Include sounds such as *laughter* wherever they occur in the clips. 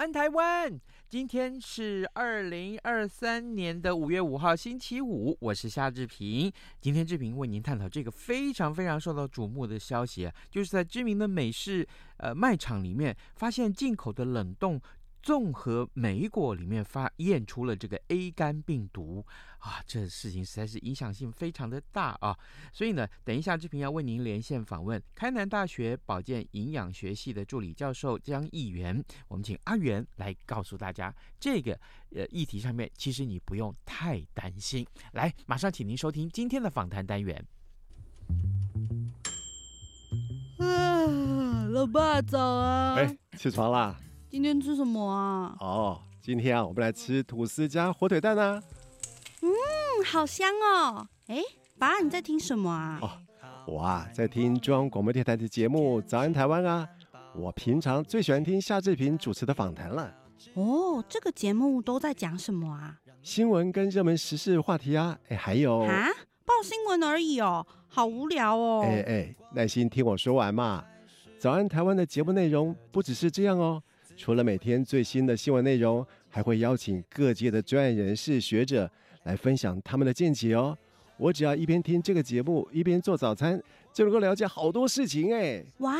安台湾，今天是二零二三年的五月五号，星期五，我是夏志平。今天志平为您探讨这个非常非常受到瞩目的消息，就是在知名的美式呃卖场里面发现进口的冷冻。综合莓果里面发验出了这个 A 肝病毒啊，这事情实在是影响性非常的大啊！所以呢，等一下志平要为您连线访问开南大学保健营养学系的助理教授江议员，我们请阿元来告诉大家这个呃议题上面，其实你不用太担心。来，马上请您收听今天的访谈单元。啊，老爸早啊！哎，起床啦！今天吃什么啊？哦，今天啊，我们来吃吐司加火腿蛋啊。嗯，好香哦。哎，爸，你在听什么啊？哦，我啊，在听中央广播电台的节目《早安台湾》啊。我平常最喜欢听夏志平主持的访谈了。哦，这个节目都在讲什么啊？新闻跟热门时事话题啊。哎，还有啊，报新闻而已哦，好无聊哦。哎哎，耐心听我说完嘛。《早安台湾》的节目内容不只是这样哦。除了每天最新的新闻内容，还会邀请各界的专业人士、学者来分享他们的见解哦。我只要一边听这个节目，一边做早餐，就能够了解好多事情哎。哇，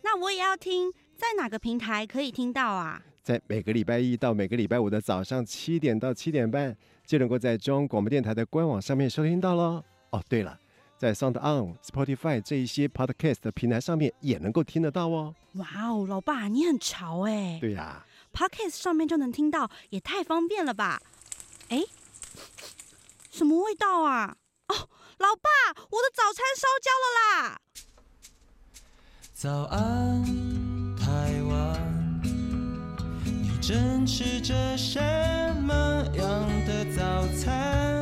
那我也要听，在哪个平台可以听到啊？在每个礼拜一到每个礼拜五的早上七点到七点半，就能够在中央广播电台的官网上面收听到喽。哦，对了。在 Sound On、Spotify 这一些 Podcast 的平台上面也能够听得到哦。哇哦，老爸你很潮哎！对呀、啊、，Podcast 上面就能听到，也太方便了吧？哎，什么味道啊？哦，老爸，我的早餐烧焦了啦！早安，台湾，你正吃着什么样的早餐？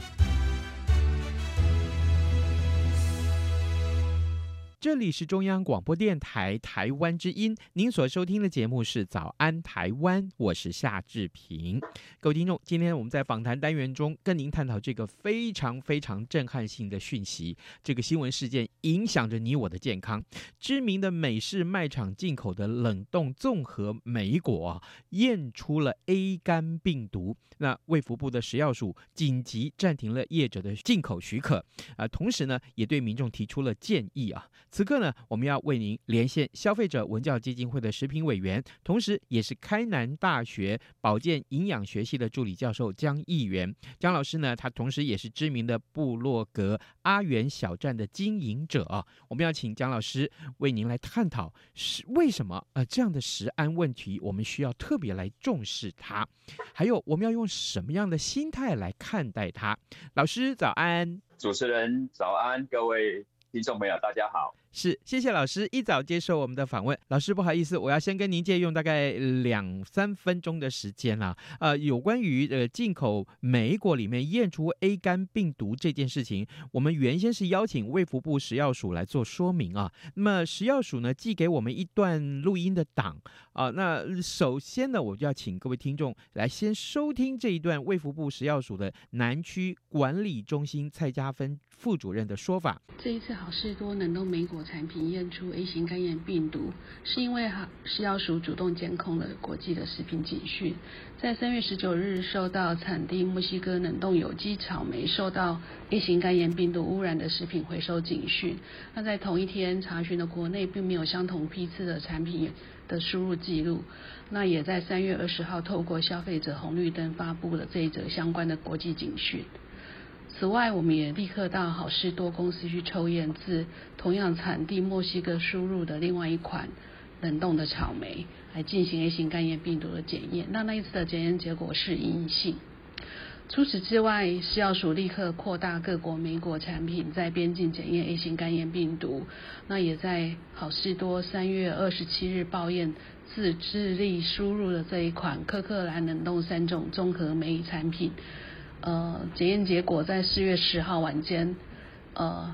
这里是中央广播电台台湾之音，您所收听的节目是《早安台湾》，我是夏志平。各位听众，今天我们在访谈单元中跟您探讨这个非常非常震撼性的讯息，这个新闻事件影响着你我的健康。知名的美式卖场进口的冷冻综合莓果，验出了 A 肝病毒，那卫福部的食药署紧急暂停了业者的进口许可啊，同时呢，也对民众提出了建议啊。此刻呢，我们要为您连线消费者文教基金会的食品委员，同时也是开南大学保健营养学系的助理教授江义元。江老师呢，他同时也是知名的部落格阿元小站的经营者啊。我们要请江老师为您来探讨是为什么呃这样的食安问题，我们需要特别来重视它，还有我们要用什么样的心态来看待它。老师早安，主持人早安，各位听众朋友大家好。是，谢谢老师一早接受我们的访问。老师不好意思，我要先跟您借用大概两三分钟的时间啦。呃，有关于呃进口莓果里面验出 A 肝病毒这件事情，我们原先是邀请卫福部食药署来做说明啊。那么食药署呢寄给我们一段录音的档啊。那首先呢，我就要请各位听众来先收听这一段卫福部食药署的南区管理中心蔡家芬副主任的说法。这一次好事多冷冻莓果。产品验出 A 型肝炎病毒，是因为哈食药署主动监控了国际的食品警讯，在三月十九日收到产地墨西哥冷冻有机草莓受到 A 型肝炎病毒污染的食品回收警讯。那在同一天查询了国内并没有相同批次的产品的输入记录，那也在三月二十号透过消费者红绿灯发布了这一则相关的国际警讯。此外，我们也立刻到好市多公司去抽验自同样产地墨西哥输入的另外一款冷冻的草莓，来进行 A 型肝炎病毒的检验。那那一次的检验结果是阴性。除此之外，食药署立刻扩大各国莓果产品在边境检验 A 型肝炎病毒。那也在好市多三月二十七日报验自智利输入的这一款科克兰冷冻三种综合莓产品。呃，检验结果在四月十号晚间，呃，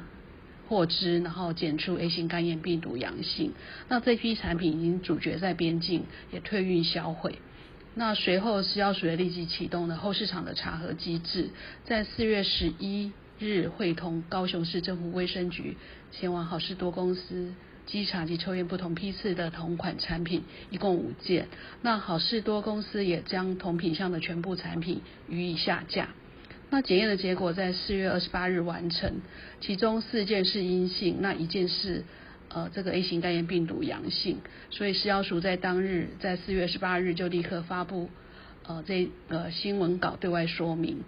获知，然后检出 A 型肝炎病毒阳性。那这批产品已经阻绝在边境，也退运销毁。那随后，食药署也立即启动了后市场的查核机制，在四月十一日会同高雄市政府卫生局前往好事多公司稽查及抽验不同批次的同款产品，一共五件。那好事多公司也将同品项的全部产品予以下架。那检验的结果在四月二十八日完成，其中四件是阴性，那一件是。呃，这个 A 型肝炎病毒阳性，所以食药署在当日，在四月十八日就立刻发布呃这个新闻稿对外说明。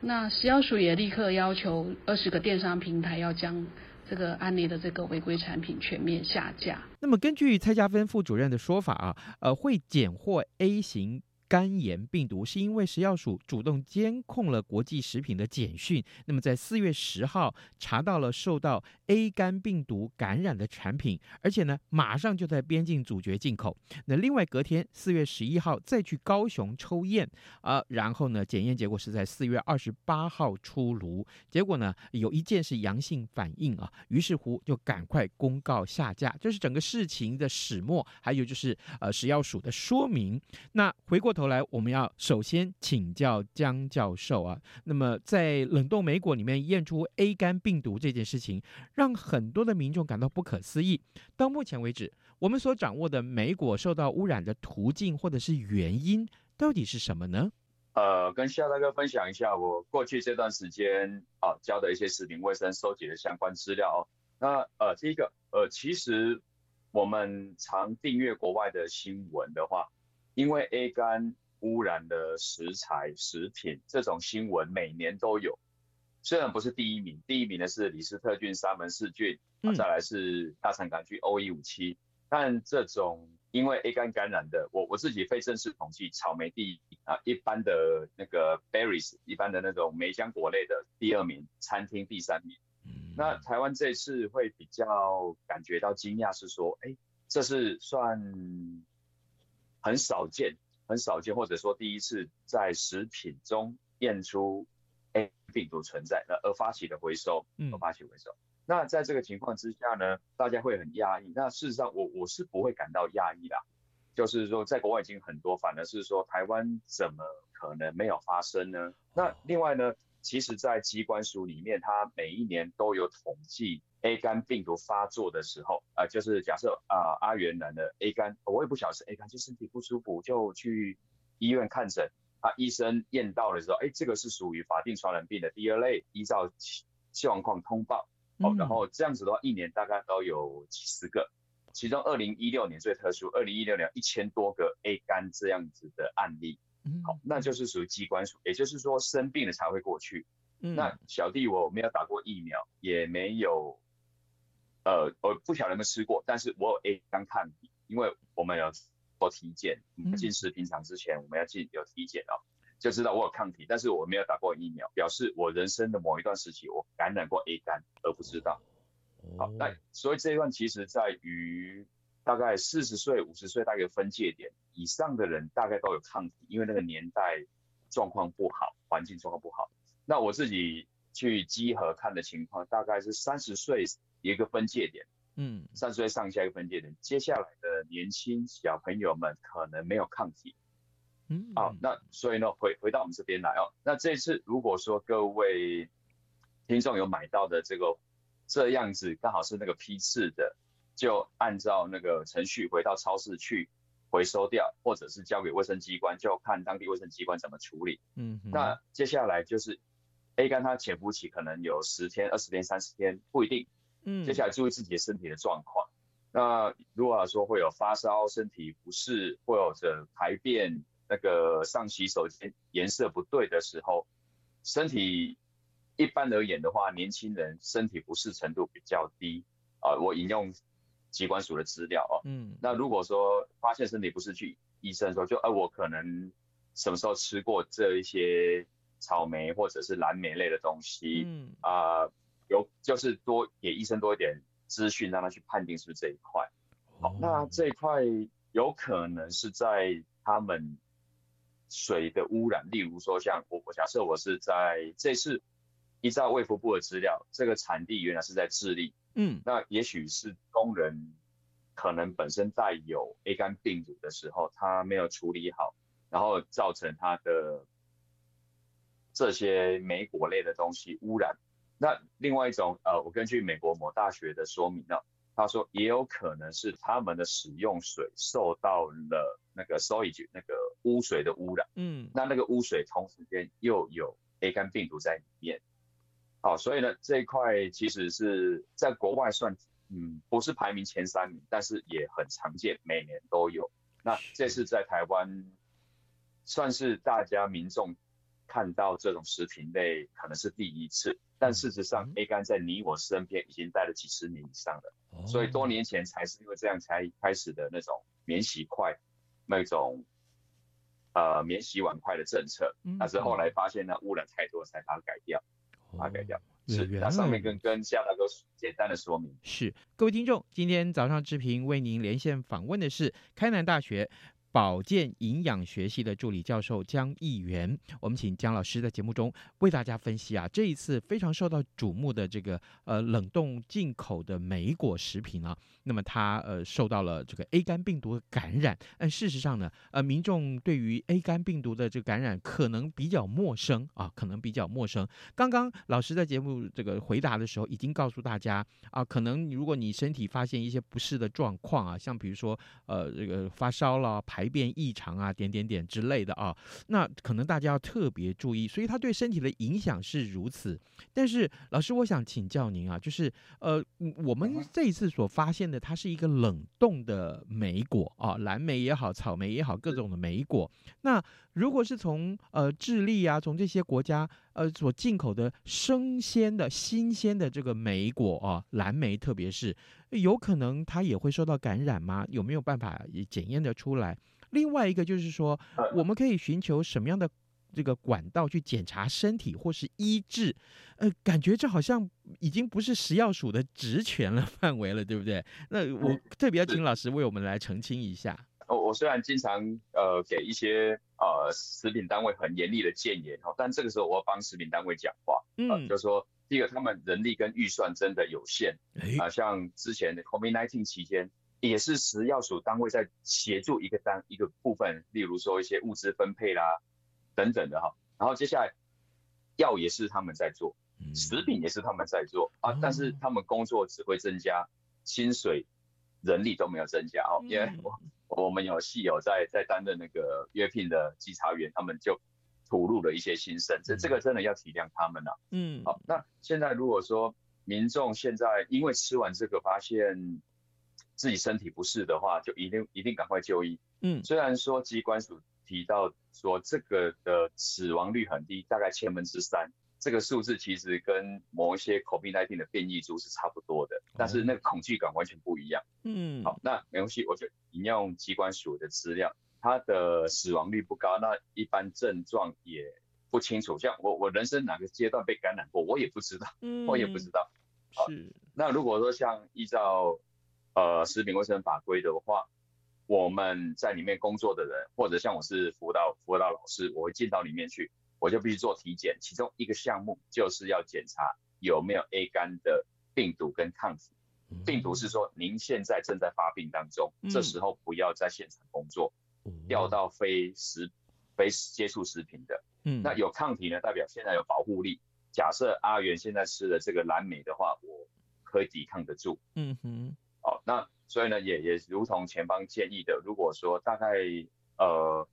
那食药署也立刻要求二十个电商平台要将这个案例的这个违规产品全面下架。那么根据蔡家芬副主任的说法啊，呃，会检获 A 型。肝炎病毒是因为食药署主动监控了国际食品的简讯，那么在四月十号查到了受到 A 肝病毒感染的产品，而且呢马上就在边境阻绝进口。那另外隔天四月十一号再去高雄抽验啊，然后呢检验结果是在四月二十八号出炉，结果呢有一件是阳性反应啊，于是乎就赶快公告下架，这是整个事情的始末，还有就是呃食药署的说明。那回过头。后来，我们要首先请教江教授啊。那么，在冷冻莓果里面验出 A 肝病毒这件事情，让很多的民众感到不可思议。到目前为止，我们所掌握的莓果受到污染的途径或者是原因，到底是什么呢？呃，跟夏大哥分享一下我过去这段时间啊教的一些食品卫生收集的相关资料哦。那呃，第一个呃，其实我们常订阅国外的新闻的话。因为 A 肝污染的食材、食品这种新闻每年都有，虽然不是第一名，第一名的是李斯特菌、沙门氏菌，啊，再来是大肠杆菌 O157，但这种因为 A 肝感染的，我我自己非正式统计，草莓第一啊，一般的那个 berries，一般的那种梅浆果类的第二名，餐厅第三名。嗯，那台湾这次会比较感觉到惊讶是说，哎，这是算。很少见，很少见，或者说第一次在食品中验出 A 病毒存在，那而发起的回收，而发起回收。嗯、那在这个情况之下呢，大家会很压抑。那事实上我，我我是不会感到压抑的，就是说在国外已经很多，反而是说台湾怎么可能没有发生呢？那另外呢，其实在机关署里面，它每一年都有统计。A 肝病毒发作的时候，啊、呃，就是假设啊、呃，阿元男的 A 肝，我也不晓得是 A 肝，就身体不舒服就去医院看诊，啊，医生验到的时候，哎，这个是属于法定传染病的第二类，依照状况通报，哦，然后这样子的话，一年大概都有几十个，其中二零一六年最特殊，二零一六年一千多个 A 肝这样子的案例，好，那就是属于机关属，也就是说生病了才会过去，那小弟我没有打过疫苗，也没有。呃，我不晓得有没有吃过，但是我有 A 肝抗体，因为我们有做体检，进食品厂之前我们要进有体检哦，就知道我有抗体，但是我没有打过疫苗，表示我人生的某一段时期我感染过 A 肝而不知道。好，那所以这一段其实在于大概四十岁、五十岁大概分界点以上的人大概都有抗体，因为那个年代状况不好，环境状况不好。那我自己去稽核看的情况，大概是三十岁。一个分界点，嗯，三十岁上下一个分界点，接下来的年轻小朋友们可能没有抗体，嗯，好，那所以呢，回回到我们这边来哦，那这次如果说各位听众有买到的这个这样子，刚好是那个批次的，就按照那个程序回到超市去回收掉，或者是交给卫生机关，就看当地卫生机关怎么处理，嗯，那接下来就是 A 肝它潜伏期可能有十天、二十天、三十天，不一定。嗯，接下来注意自己的身体的状况。那如果说会有发烧、身体不适，或者排便那个上洗手间颜色不对的时候，身体一般而言的话，年轻人身体不适程度比较低。啊、呃。我引用疾管署的资料哦，嗯，那如果说发现身体不适去医生说，就呃我可能什么时候吃过这一些草莓或者是蓝莓类的东西，嗯。啊、呃，有就是多给医生多一点资讯，让他去判定是不是这一块。好，那这一块有可能是在他们水的污染，例如说像我我假设我是在这次。依照卫福部的资料，这个产地原来是在智利，嗯，那也许是工人可能本身带有 A 肝病毒的时候，他没有处理好，然后造成他的这些莓果类的东西污染。那另外一种，呃，我根据美国某大学的说明呢，他说也有可能是他们的使用水受到了那个 sewage 那个污水的污染，嗯，那那个污水同时间又有 A 肝病毒在里面。好，所以呢，这一块其实是在国外算，嗯，不是排名前三名，但是也很常见，每年都有。那这次在台湾，算是大家民众看到这种食品类可能是第一次，但事实上，A 肝在你我身边已经待了几十年以上了，所以多年前才是因为这样才开始的那种免洗筷，那种呃免洗碗筷的政策，但是后来发现呢污染太多，才把它改掉。把它改掉，是，那上面跟跟夏大哥简单的说明。是，各位听众，今天早上志平为您连线访问的是开南大学保健营养学系的助理教授江义元，我们请江老师在节目中为大家分析啊，这一次非常受到瞩目的这个呃冷冻进口的莓果食品啊，那么它呃受到了这个 A 肝病毒的感染，但事实上呢，呃民众对于 A 肝病毒的这个感染可能比较陌生啊，可能比较陌生。刚刚老师在节目这个回答的时候已经告诉大家啊，可能如果你身体发现一些不适的状况啊，像比如说呃这个发烧了。排便异常啊，点点点之类的啊，那可能大家要特别注意，所以它对身体的影响是如此。但是老师，我想请教您啊，就是呃，我们这一次所发现的，它是一个冷冻的莓果啊，蓝莓也好，草莓也好，各种的莓果。那如果是从呃智利啊，从这些国家呃所进口的生鲜的新鲜的这个莓果啊，蓝莓特别是，有可能它也会受到感染吗？有没有办法也检验得出来？另外一个就是说，我们可以寻求什么样的这个管道去检查身体或是医治？呃，感觉这好像已经不是食药署的职权了 *laughs* 范围了，对不对？那我特别要请老师为我们来澄清一下。我我虽然经常呃给一些呃食品单位很严厉的建言哈，但这个时候我要帮食品单位讲话，呃、嗯，就是说第一个他们人力跟预算真的有限，啊、呃，像之前的 COVID-19 期间。也是食药署单位在协助一个单一个部分，例如说一些物资分配啦等等的哈。然后接下来药也是他们在做，食品也是他们在做啊，但是他们工作只会增加，薪水、人力都没有增加哦。因为我我们有系友在在担任那个约聘的稽查员，他们就吐露了一些心声，这这个真的要体谅他们了。嗯，好，那现在如果说民众现在因为吃完这个发现。自己身体不适的话，就一定一定赶快就医。嗯，虽然说机关署提到说这个的死亡率很低，大概千分之三，这个数字其实跟某一些 COVID-19 的变异株是差不多的，哦，但是那个恐惧感完全不一样。嗯，好，那没关系，我就引用机关署的资料，它的死亡率不高，那一般症状也不清楚。像我我人生哪个阶段被感染过，我也不知道，嗯，我也不知道。好，是。那如果说像依照呃，食品卫生法规的话，我们在里面工作的人，或者像我是辅导辅导老师，我会进到里面去，我就必须做体检，其中一个项目就是要检查有没有 A 肝的病毒跟抗体。病毒是说您现在正在发病当中，这时候不要在现场工作，调到非食非接触食品的。嗯，那有抗体呢，代表现在有保护力。假设阿元现在吃了这个蓝莓的话，我可以抵抗得住。嗯哼。哦，那所以呢，也也如同前方建议的，如果说大概呃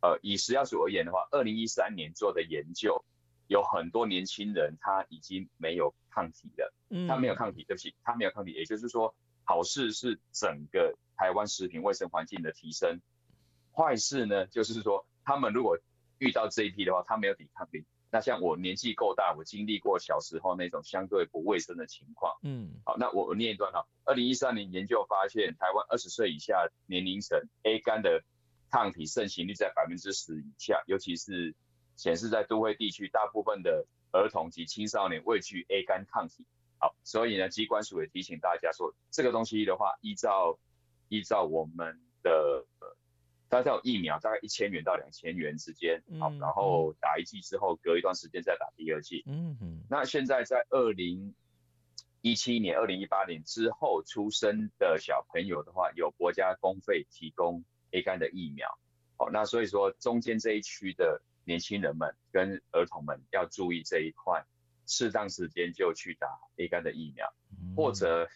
呃以食药署而言的话，二零一三年做的研究，有很多年轻人他已经没有抗体了，嗯，他没有抗体，对不起，他没有抗体，也就是说，好事是整个台湾食品卫生环境的提升，坏事呢就是说，他们如果遇到这一批的话，他没有抵抗力，那像我年纪够大，我经历过小时候那种相对不卫生的情况。嗯，好，那我我念一段哈。二零一三年研究发现，台湾二十岁以下年龄层 A 肝的抗体盛行率在百分之十以下，尤其是显示在都会地区，大部分的儿童及青少年畏惧 A 肝抗体。好，所以呢，机关署也提醒大家说，这个东西的话，依照依照我们的。大概有疫苗，大概一千元到两千元之间，好，然后打一剂之后，隔一段时间再打第二剂。嗯嗯。那现在在二零一七年、二零一八年之后出生的小朋友的话，有国家公费提供 A 肝的疫苗。好，那所以说中间这一区的年轻人们跟儿童们要注意这一块，适当时间就去打 A 肝的疫苗，或者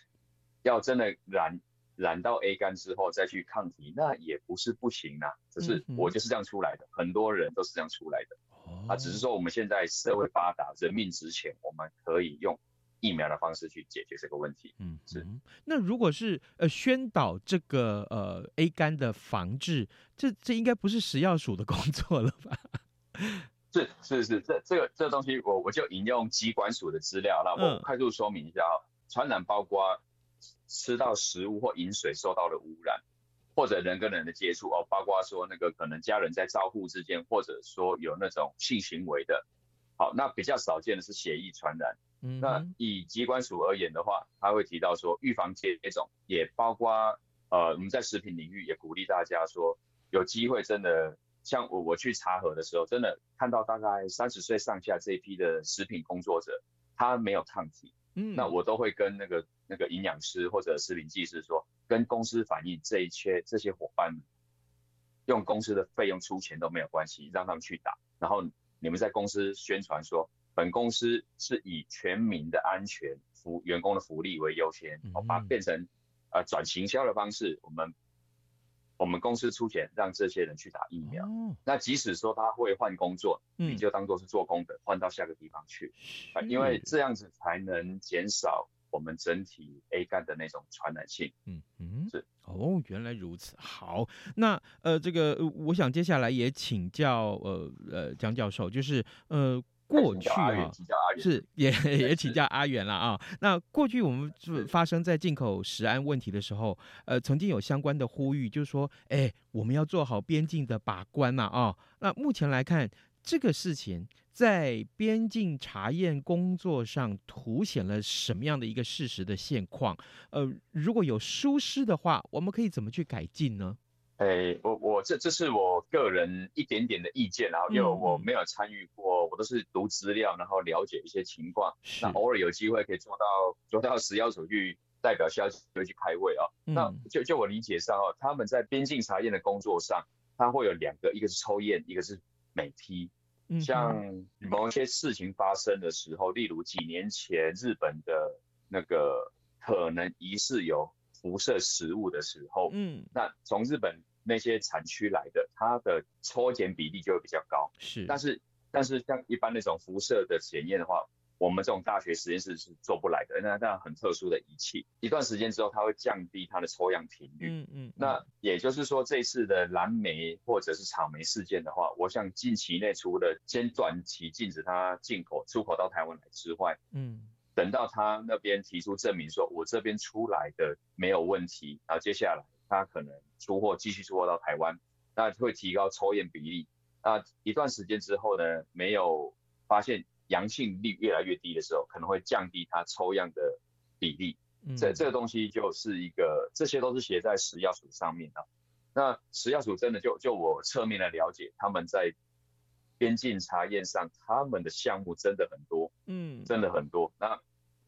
要真的染。染到 A 肝之后再去抗体，那也不是不行啊。只是我就是这样出来的，嗯、很多人都是这样出来的。哦、啊，只是说我们现在社会发达，人命值钱，我们可以用疫苗的方式去解决这个问题。嗯，是。那如果是呃宣导这个呃 A 肝的防治，这这应该不是食药署的工作了吧？*laughs* 是是是，这这个这个东西我我就引用疾管署的资料，那我快速说明一下啊，传染包括。吃到食物或饮水受到了污染，或者人跟人的接触哦，包括说那个可能家人在照护之间，或者说有那种性行为的，好，那比较少见的是血液传染。嗯，那以疾管署而言的话，他会提到说预防接种，也包括呃我们在食品领域也鼓励大家说，有机会真的像我我去查核的时候，真的看到大概三十岁上下这一批的食品工作者，他没有抗体。嗯，那我都会跟那个那个营养师或者食品技师说，跟公司反映这一切，这些伙伴用公司的费用出钱都没有关系，让他们去打。然后你们在公司宣传说，本公司是以全民的安全、福员工的福利为优先，好，把它变成呃转行销的方式，我们。我们公司出钱让这些人去打疫苗，哦、那即使说他会换工作，嗯、你就当做是做工的，换到下个地方去，啊，因为这样子才能减少我们整体 A 肝的那种传染性。嗯嗯，是哦，原来如此。好，那呃，这个我想接下来也请教呃呃江教授，就是呃。过去啊，是也 *laughs* 也请教阿远了啊。那过去我们是发生在进口食安问题的时候，呃，曾经有相关的呼吁，就是说，哎，我们要做好边境的把关呐啊。那目前来看，这个事情在边境查验工作上凸显了什么样的一个事实的现况？呃，如果有疏失的话，我们可以怎么去改进呢？哎、欸，我我这这是我个人一点点的意见，然后因为我没有参与过，我都是读资料，然后了解一些情况。是那偶尔有机会可以做到做到食药署去代表消息会去开会啊。嗯、那就就我理解上哦，他们在边境查验的工作上，他会有两个，一个是抽验，一个是每批。嗯、像某一些事情发生的时候，例如几年前日本的那个可能疑似有辐射食物的时候，嗯，那从日本。那些产区来的，它的抽检比例就会比较高。是，但是但是像一般那种辐射的检验的话，我们这种大学实验室是做不来的。那那很特殊的仪器，一段时间之后，它会降低它的抽样频率。嗯嗯。嗯，那也就是说，这次的蓝莓或者是草莓事件的话，我想近期内除了先短期禁止它进口、出口到台湾来之外，嗯，等到他那边提出证明说，我这边出来的没有问题，然后接下来。他可能出货继续出货到台湾，那会提高抽验比例。那一段时间之后呢，没有发现阳性率越来越低的时候，可能会降低它抽样的比例。嗯、这这个东西就是一个，这些都是写在食药署上面的。那食药署真的就就我侧面的了解，他们在边境查验上，他们的项目真的很多，嗯，真的很多。那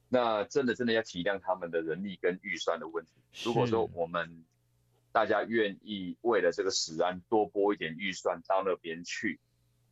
那真的真的要体谅他们的人力跟预算的问题。如果说我们大家愿意为了这个食安多拨一点预算到那边去，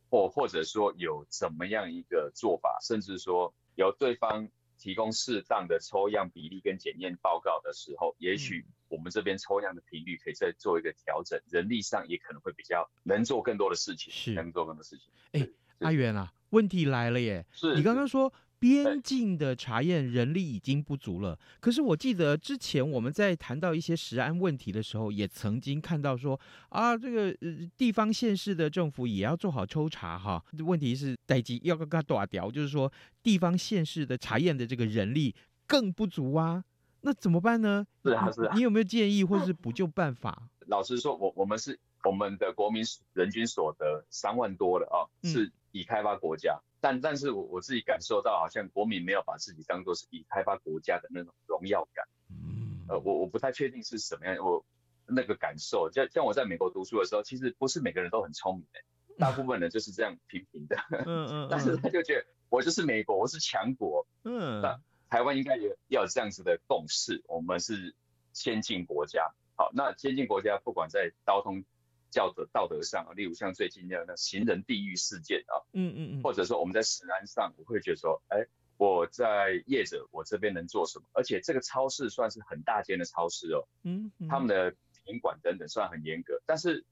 或或者说有怎么样一个做法，甚至说由对方提供适当的抽样比例跟检验报告的时候，也许我们这边抽样的频率可以再做一个调整，人力上也可能会比较能做更多的事情，是。能做更多的事情。哎，阿元啊，问题来了耶，是你刚刚说边境的查验人力已经不足了。可是我记得之前我们在谈到一些食安问题的时候，也曾经看到说啊，这个呃地方县市的政府也要做好抽查哈。问题是待机要跟他打掉，就是说地方县市的查验的这个人力更不足啊。那怎么办呢？是啊，是啊。你有没有建议或是补救办法？老实说，我我们是我们的国民人均所得三万多了啊，是已开发国家。嗯但但是我我自己感受到，好像国民没有把自己当做是已开发国家的那种荣耀感。嗯，呃，我我不太确定是什么样，我那个感受，像像我在美国读书的时候，其实不是每个人都很聪明的，大部分人就是这样平平的。嗯 *laughs* 嗯。但是他就觉得我就是美国，我是强国。嗯。那台湾应该也要有这样子的共识，我们是先进国家。好，那先进国家不管在交通。教的道德上啊，例如像最近的那行人地狱事件啊，嗯嗯嗯，或者说我们在食安上，我会觉得说，哎，我在业者我这边能做什么？而且这个超市算是很大间的超市哦，嗯，他们的品管等等算很严格，但是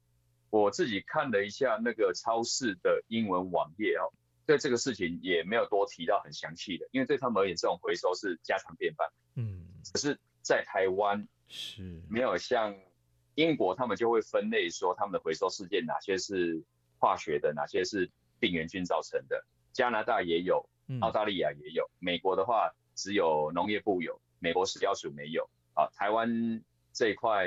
我自己看了一下那个超市的英文网页哦，对这个事情也没有多提到很详细的，因为对他们而言，这种回收是家常便饭，嗯，只是在台湾是没有像。英国他们就会分类说他们的回收事件哪些是化学的，哪些是病原菌造成的。加拿大也有，澳大利亚也有，美国的话只有农业部有，美国食药署没有。啊，台湾这一块，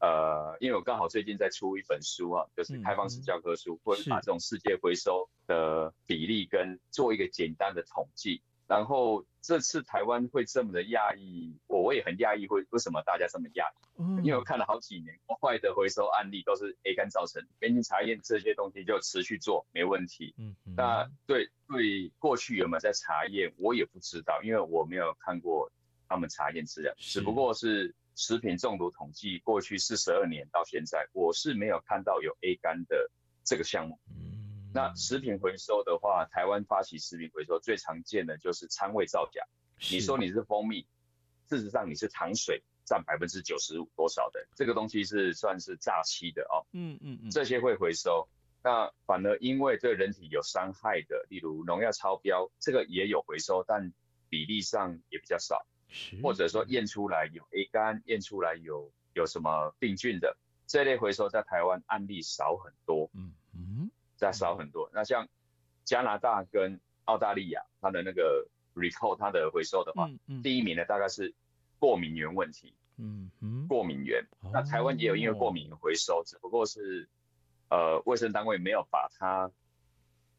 呃，因为我刚好最近在出一本书啊，就是开放式教科书，或者把这种世界回收的比例跟做一个简单的统计。然后这次台湾会这么的讶异，我我也很讶异，会为什么大家这么讶异？嗯，因为我看了好几年国外的回收案例都是 A 肝造成，边境查验这些东西就持续做没问题。嗯，嗯，那对对过去有没有在查验，我也不知道，因为我没有看过他们查验资料，只不过是食品中毒统计过去四十二年到现在，我是没有看到有 A 肝的这个项目。嗯。那食品回收的话，台湾发起食品回收最常见的就是掺味造假。你说你是蜂蜜，事实上你是糖水，占百分之九十五多少的这个东西是算是诈欺的哦。嗯嗯嗯，这些会回收。那反而因为对人体有伤害的，例如农药超标，这个也有回收，但比例上也比较少。是。或者说验出来有 A 肝，验出来有有什么病菌的这类回收，在台湾案例少很多。嗯嗯。再少很多。那像加拿大跟澳大利亚，它的那个 recall 它的回收的话，嗯嗯、第一名呢大概是过敏源问题。嗯嗯，过敏源。哦、那台湾也有因为过敏原回收，只不过是呃卫生单位没有把它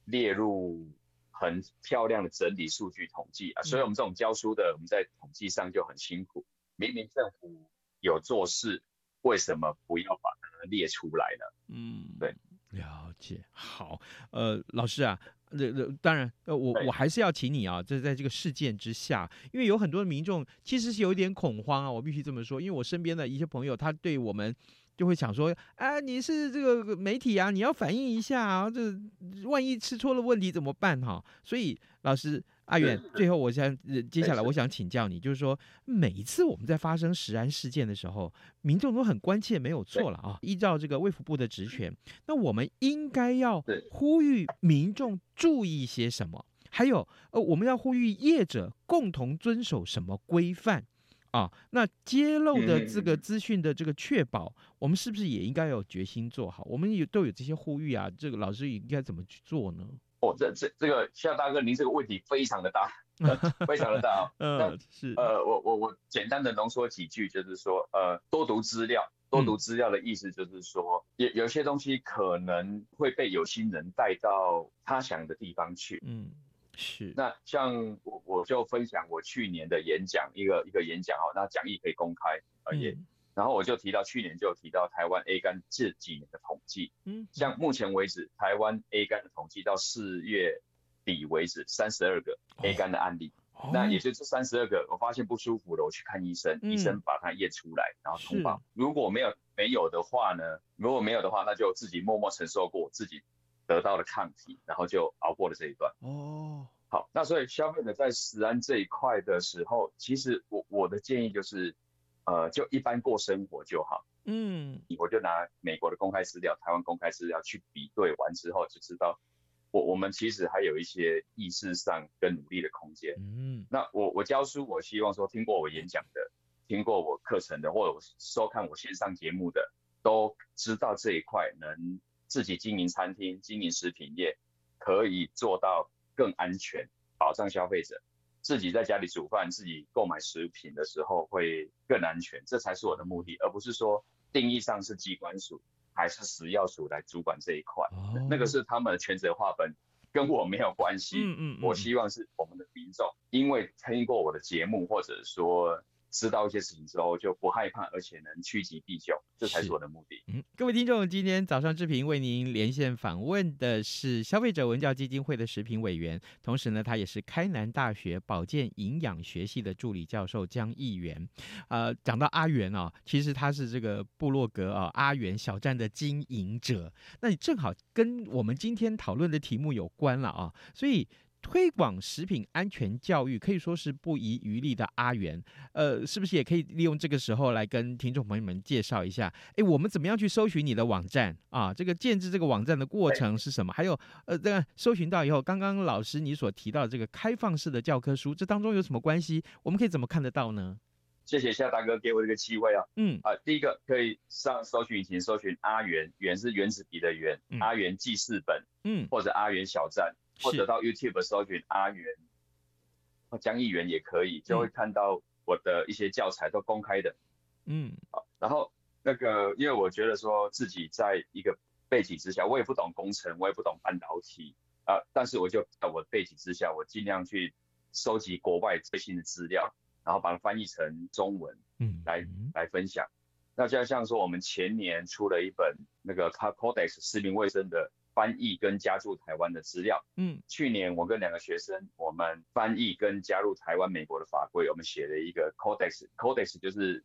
列入很漂亮的整理数据统计啊。嗯、所以我们这种教书的，我们在统计上就很辛苦。明明政府有做事，为什么不要把它列出来呢？嗯，对。了解，好，呃，老师啊，这这当然，呃，我我还是要请你啊，这在这个事件之下，因为有很多的民众其实是有一点恐慌啊，我必须这么说，因为我身边的一些朋友，他对我们就会想说，哎，你是这个媒体啊，你要反映一下啊，这万一吃错了问题怎么办哈？所以老师。阿远，最后我想，接下来我想请教你，就是说，每一次我们在发生食安事件的时候，民众都很关切，没有错了啊。依照这个卫福部的职权，那我们应该要呼吁民众注意些什么？还有，呃，我们要呼吁业者共同遵守什么规范啊？那揭露的这个资讯的这个确保，我们是不是也应该有决心做好？我们有都有这些呼吁啊，这个老师应该怎么去做呢？哦，这这这个夏大哥，您这个问题非常的大，*laughs* 非常的大哦。*laughs* 嗯，那是。呃，我我我简单的浓缩几句，就是说，呃，多读资料，多读资料的意思就是说，有、嗯、有些东西可能会被有心人带到他想的地方去。嗯，是。那像我我就分享我去年的演讲，一个一个演讲哦，那讲义可以公开而已。嗯然后我就提到去年就有提到台湾 A 肝这几年的统计，嗯，像目前为止台湾 A 肝的统计到四月底为止三十二个 A 肝的案例，哦、那也就这三十二个，我发现不舒服了，我去看医生，嗯、医生把它验出来，然后通报。如果没有没有的话呢？如果没有的话，那就自己默默承受过，自己得到了抗体，然后就熬过了这一段。哦，好，那所以消费者在食安这一块的时候，其实我我的建议就是。呃，就一般过生活就好。嗯，我就拿美国的公开资料、台湾公开资料去比对完之后，就知道我我们其实还有一些意识上跟努力的空间。嗯，那我我教书，我希望说听过我演讲的，听过我课程的，或者收看我线上节目的，都知道这一块能自己经营餐厅、经营食品业，可以做到更安全，保障消费者。自己在家里煮饭，自己购买食品的时候会更安全，这才是我的目的，而不是说定义上是机关署还是食药署来主管这一块，哦、那个是他们的权责划分，跟我没有关系。嗯嗯，嗯，我希望是我们的民众，因为听过我的节目，或者说。知道一些事情之后就不害怕，而且能趋吉避凶，这才是我的目的。嗯，各位听众，今天早上志平为您连线访问的是消费者文教基金会的食品委员，同时呢，他也是开南大学保健营养学系的助理教授江毅元。呃，讲到阿元啊，其实他是这个部落格啊阿元小站的经营者，那你正好跟我们今天讨论的题目有关了啊，所以。推广食品安全教育可以说是不遗余力的阿元，呃，是不是也可以利用这个时候来跟听众朋友们介绍一下？哎，我们怎么样去搜寻你的网站啊？这个建置这个网站的过程是什么？还有，呃，这个搜寻到以后，刚刚老师你所提到的这个开放式的教科书，这当中有什么关系？我们可以怎么看得到呢？谢谢夏大哥给我这个机会啊。嗯啊，第一个可以上搜寻引擎搜寻阿元，元是原子笔的元，嗯、阿元记事本，嗯，或者阿元小站。或者到 YouTube 搜寻阿元，江议员也可以，就会看到我的一些教材都公开的。嗯，好，然后那个，因为我觉得说自己在一个背景之下，我也不懂工程，我也不懂半导体啊，但是我就在我的背景之下，我尽量去收集国外最新的资料，然后把它翻译成中文，嗯，来来分享。那就像说，我们前年出了一本那个 Codex 食品卫生的。翻译跟加注台湾的资料，嗯，去年我跟两个学生，我们翻译跟加入台湾、美国的法规，我们写了一个 Codex，Codex 就是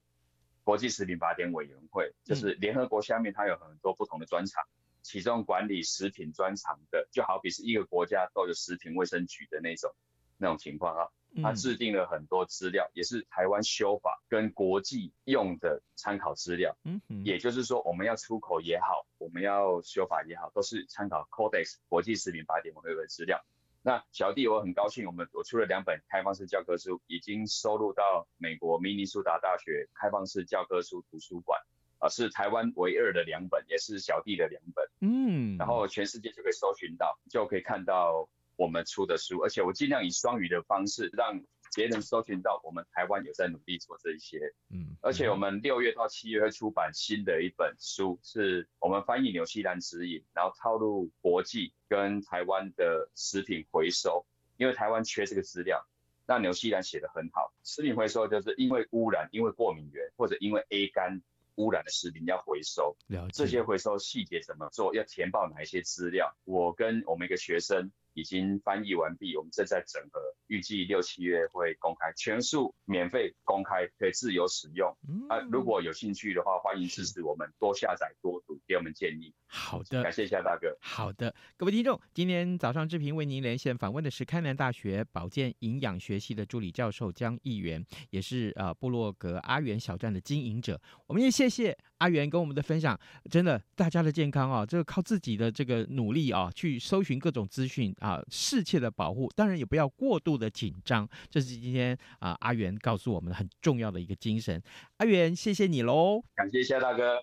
国际食品法典委员会，就是联合国下面它有很多不同的专场，其中管理食品专长的，就好比是一个国家都有食品卫生局的那种那种情况啊。他制定了很多资料，也是台湾修法跟国际用的参考资料。嗯，也就是说，我们要出口也好，我们要修法也好，都是参考 Codex 国际食品法典委员会的资料。那小弟我很高兴，我们我出了两本开放式教科书，已经收录到美国明尼苏达大学开放式教科书图书馆，啊，是台湾唯二的两本，也是小弟的两本。嗯，然后全世界就可以搜寻到，就可以看到。我们出的书，而且我尽量以双语的方式让别人搜寻到我们台湾有在努力做这一些。嗯，而且我们六月到七月会出版新的一本书，是我们翻译纽西兰指引，然后套入国际跟台湾的食品回收，因为台湾缺这个资料，那纽西兰写的很好。食品回收就是因为污染、因为过敏源或者因为 A 肝污染的食品要回收，了。这些回收细节怎么做，要填报哪一些资料？我跟我们一个学生。已经翻译完毕，我们正在整合，预计六七月会公开，全数免费公开，可以自由使用。嗯、啊，如果有兴趣的话，欢迎支持我们，多下载多读，给我们建议。好的，感谢一下大哥。好的，各位听众，今天早上志平为您连线访问的是开南大学保健营养学系的助理教授江议员，也是呃部落格阿元小站的经营者。我们也谢谢阿元跟我们的分享，真的，大家的健康啊，这个靠自己的这个努力啊，去搜寻各种资讯。啊，适切的保护，当然也不要过度的紧张，这是今天啊阿元告诉我们很重要的一个精神。阿元，谢谢你喽，感谢一下大哥。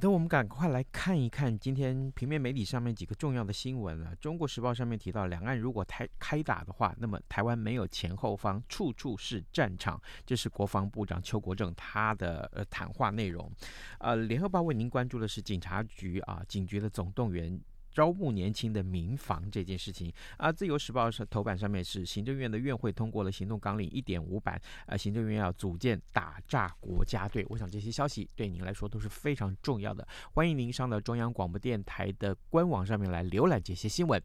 的，我们赶快来看一看今天平面媒体上面几个重要的新闻了。中国时报上面提到，两岸如果台开打的话，那么台湾没有前后方，处处是战场。这是国防部长邱国正他的呃谈话内容。呃，联合报为您关注的是警察局啊，警局的总动员。招募年轻的民防这件事情啊。自由时报是头版上面是行政院的院会通过了行动纲领一点五版，啊，行政院要组建打诈国家队。我想这些消息对您来说都是非常重要的，欢迎您上到中央广播电台的官网上面来浏览这些新闻。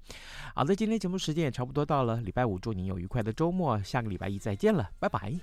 好的，今天节目时间也差不多到了，礼拜五祝您有愉快的周末，下个礼拜一再见了，拜拜。